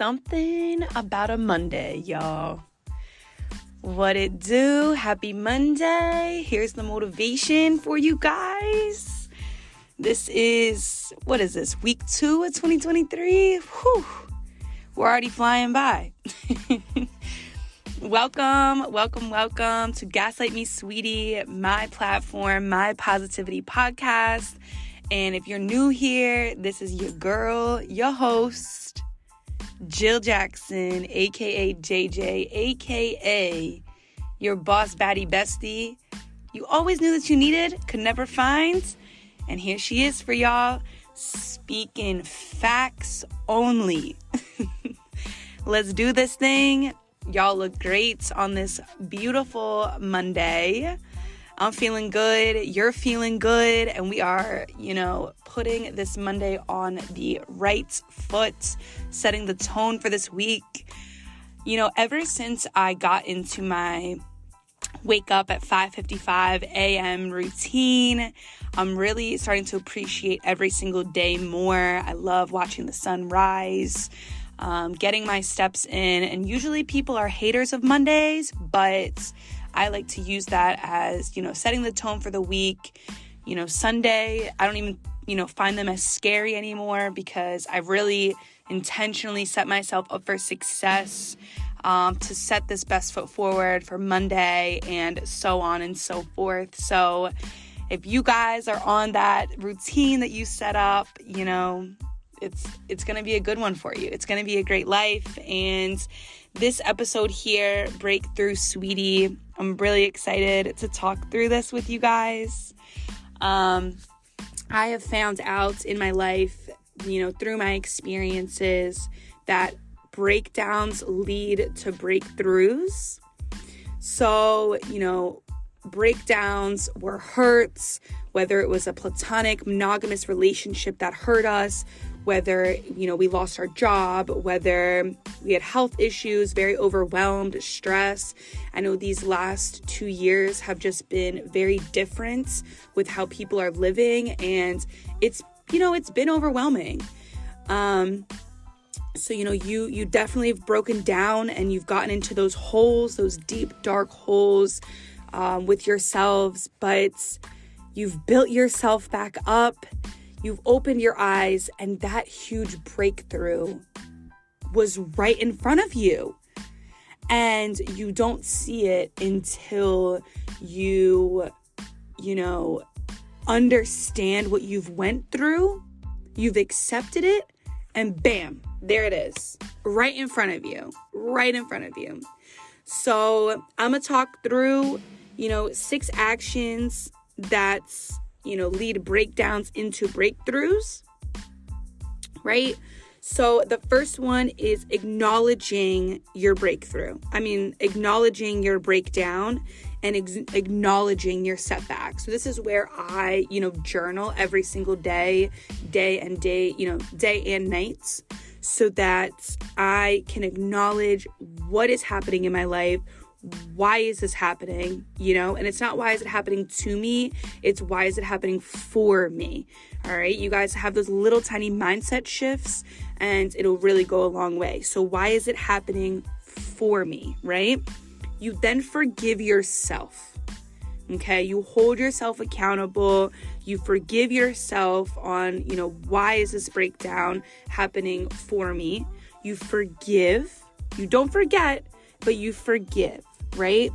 something about a Monday, y'all. What it do? Happy Monday. Here's the motivation for you guys. This is, what is this, week two of 2023? Whew, we're already flying by. welcome, welcome, welcome to Gaslight Me Sweetie, my platform, my positivity podcast. And if you're new here, this is your girl, your host, Jill Jackson, aka JJ, aka your boss baddie bestie. You always knew that you needed, could never find. And here she is for y'all, speaking facts only. Let's do this thing. Y'all look great on this beautiful Monday. I'm feeling good, you're feeling good, and we are, you know, putting this Monday on the right foot, setting the tone for this week. You know, ever since I got into my wake up at 5:55 a.m. routine, I'm really starting to appreciate every single day more. I love watching the sun rise. Um, getting my steps in, and usually people are haters of Mondays, but I like to use that as, you know, setting the tone for the week. You know, Sunday, I don't even, you know, find them as scary anymore because I've really intentionally set myself up for success um, to set this best foot forward for Monday and so on and so forth. So, if you guys are on that routine that you set up, you know, it's it's going to be a good one for you. It's going to be a great life and this episode here, Breakthrough Sweetie. I'm really excited to talk through this with you guys. Um, I have found out in my life, you know, through my experiences, that breakdowns lead to breakthroughs. So, you know, breakdowns were hurts, whether it was a platonic, monogamous relationship that hurt us, whether you know we lost our job whether we had health issues very overwhelmed stress. I know these last 2 years have just been very different with how people are living and it's you know it's been overwhelming. Um so you know you you definitely have broken down and you've gotten into those holes those deep dark holes um, with yourselves but you've built yourself back up You've opened your eyes, and that huge breakthrough was right in front of you. And you don't see it until you, you know, understand what you've went through, you've accepted it, and bam, there it is. Right in front of you. Right in front of you. So, I'm going to talk through, you know, six actions that's you know, lead breakdowns into breakthroughs, right? So the first one is acknowledging your breakthrough. I mean, acknowledging your breakdown and ex- acknowledging your setback. So this is where I, you know, journal every single day, day and day, you know, day and nights so that I can acknowledge what is happening in my life, why is this happening? You know, and it's not why is it happening to me, it's why is it happening for me. All right, you guys have those little tiny mindset shifts and it'll really go a long way. So, why is it happening for me, right? You then forgive yourself. Okay, you hold yourself accountable. You forgive yourself on, you know, why is this breakdown happening for me? You forgive. You don't forget, but you forgive right?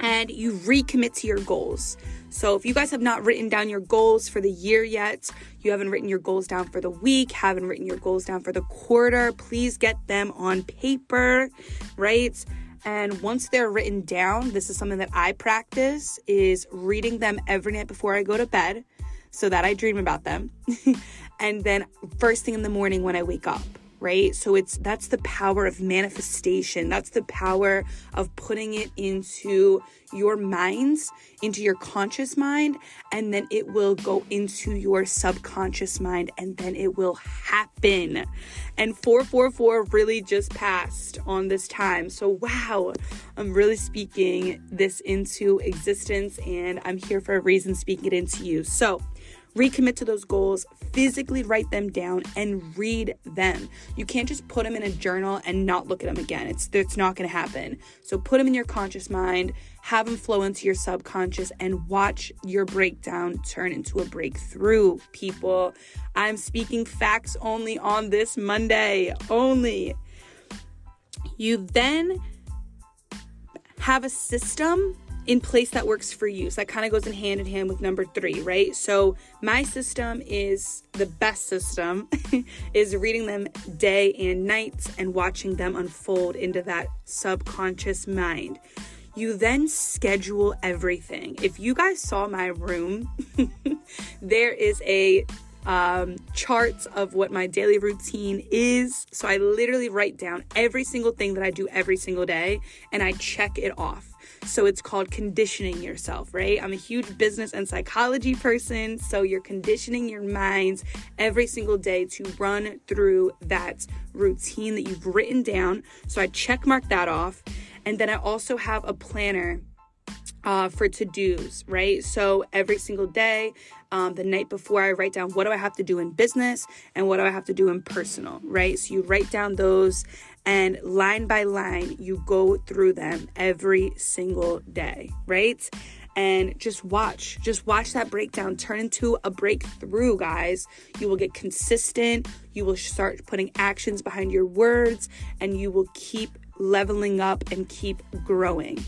And you recommit to your goals. So, if you guys have not written down your goals for the year yet, you haven't written your goals down for the week, haven't written your goals down for the quarter, please get them on paper, right? And once they're written down, this is something that I practice is reading them every night before I go to bed so that I dream about them. and then first thing in the morning when I wake up right? So it's that's the power of manifestation. That's the power of putting it into your minds, into your conscious mind, and then it will go into your subconscious mind and then it will happen. And 444 really just passed on this time. So wow, I'm really speaking this into existence and I'm here for a reason speaking it into you. So recommit to those goals, physically write them down and read them. You can't just put them in a journal and not look at them again. It's it's not going to happen. So put them in your conscious mind, have them flow into your subconscious and watch your breakdown turn into a breakthrough. People, I'm speaking facts only on this Monday. Only. You then have a system in place that works for you. So that kind of goes in hand in hand with number three, right? So my system is the best system, is reading them day and night and watching them unfold into that subconscious mind. You then schedule everything. If you guys saw my room, there is a um, charts of what my daily routine is. So I literally write down every single thing that I do every single day and I check it off. So it's called conditioning yourself, right? I'm a huge business and psychology person. So you're conditioning your minds every single day to run through that routine that you've written down. So I check mark that off. And then I also have a planner uh, for to dos, right? So every single day, um, the night before, I write down what do I have to do in business and what do I have to do in personal, right? So you write down those and line by line, you go through them every single day, right? And just watch, just watch that breakdown turn into a breakthrough, guys. You will get consistent, you will start putting actions behind your words, and you will keep leveling up and keep growing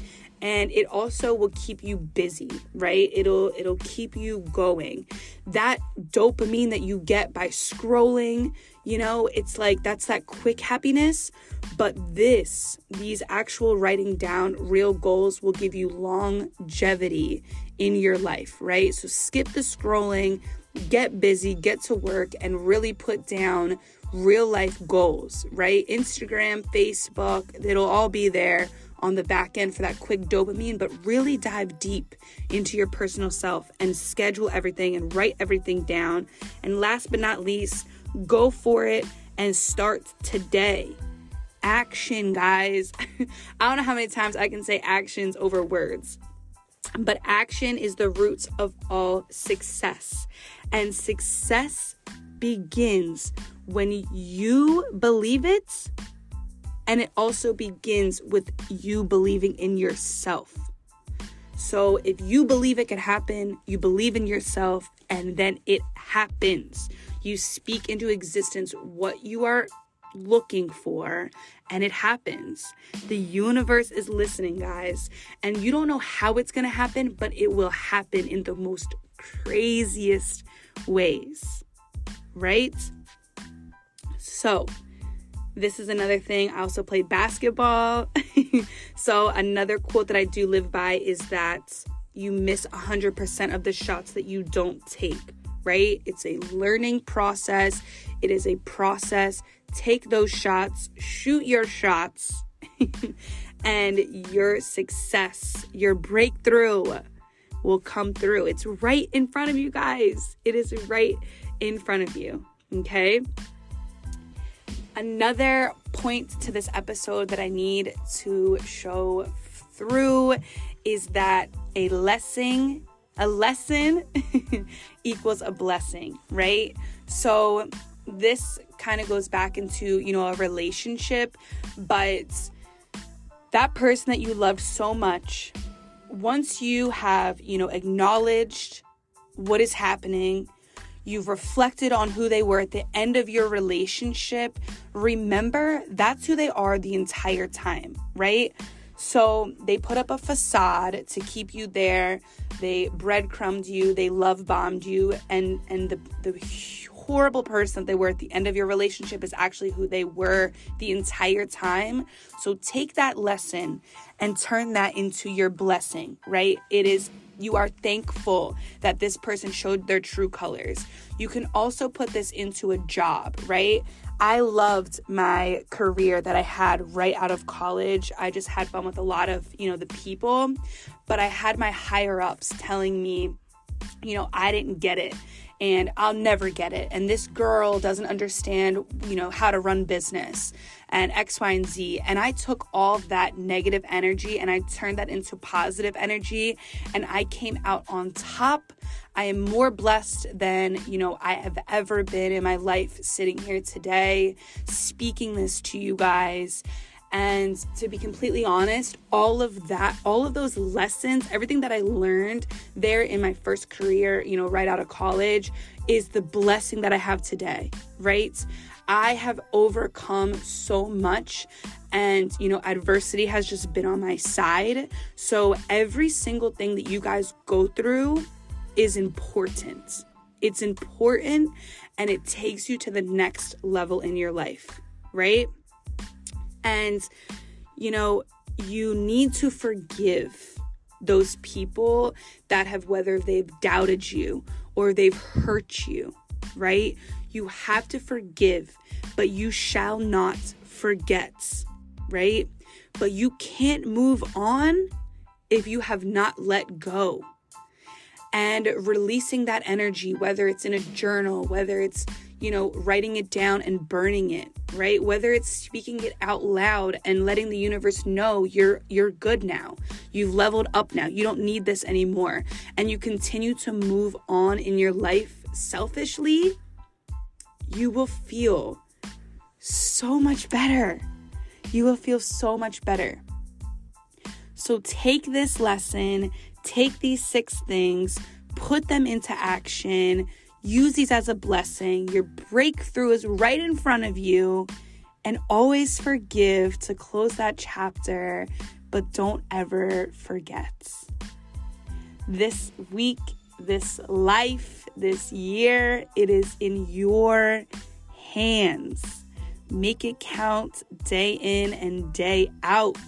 and it also will keep you busy right? It'll it'll keep you going. That dopamine that you get by scrolling you know it's like that's that quick happiness. But this these actual writing down real goals will give you longevity in your life right? So skip the scrolling get busy get to work and really put down real life goals right? Instagram facebook it'll all be there on the back end for that quick dopamine, but really dive deep into your personal self and schedule everything and write everything down. And last but not least, go for it and start today. Action, guys. I don't know how many times I can say actions over words. But action is the roots of all success. And success begins when you believe it and it also begins with you believing in yourself. So if you believe it could happen, you believe in yourself, and then it happens. You speak into existence what you are looking for, and it happens. The universe is listening, guys, and you don't know how it's gonna happen, but it will happen in the most craziest ways, right? So, this is another thing. I also play basketball. so, another quote that I do live by is that you miss 100% of the shots that you don't take, right? It's a learning process, it is a process. Take those shots, shoot your shots, and your success, your breakthrough will come through. It's right in front of you guys. It is right in front of you. Okay. Another point to this episode that I need to show through is that a lesson a lesson equals a blessing, right? So this kind of goes back into, you know, a relationship, but that person that you loved so much, once you have, you know, acknowledged what is happening, you've reflected on who they were at the end of your relationship, remember that's who they are the entire time, right? So they put up a facade to keep you there. They breadcrumbed you, they love bombed you, and and the the horrible person that they were at the end of your relationship is actually who they were the entire time. So take that lesson and turn that into your blessing, right? It is you are thankful that this person showed their true colors. You can also put this into a job, right? I loved my career that I had right out of college. I just had fun with a lot of, you know, the people, but I had my higher ups telling me, you know, I didn't get it and I'll never get it. And this girl doesn't understand, you know, how to run business and X, Y, and Z. And I took all that negative energy and I turned that into positive energy and I came out on top. I am more blessed than, you know, I have ever been in my life sitting here today speaking this to you guys. And to be completely honest, all of that, all of those lessons, everything that I learned there in my first career, you know, right out of college, is the blessing that I have today, right? I have overcome so much and you know adversity has just been on my side. So every single thing that you guys go through is important. It's important and it takes you to the next level in your life, right? And you know, you need to forgive those people that have whether they've doubted you or they've hurt you, right? You have to forgive, but you shall not forget, right? But you can't move on if you have not let go. And releasing that energy, whether it's in a journal, whether it's, you know, writing it down and burning it, right? Whether it's speaking it out loud and letting the universe know you're you're good now. You've leveled up now. You don't need this anymore. And you continue to move on in your life selfishly you will feel so much better. You will feel so much better. So take this lesson, take these six things, put them into action, use these as a blessing. Your breakthrough is right in front of you. And always forgive to close that chapter, but don't ever forget. This week, this life, this year, it is in your hands. Make it count day in and day out.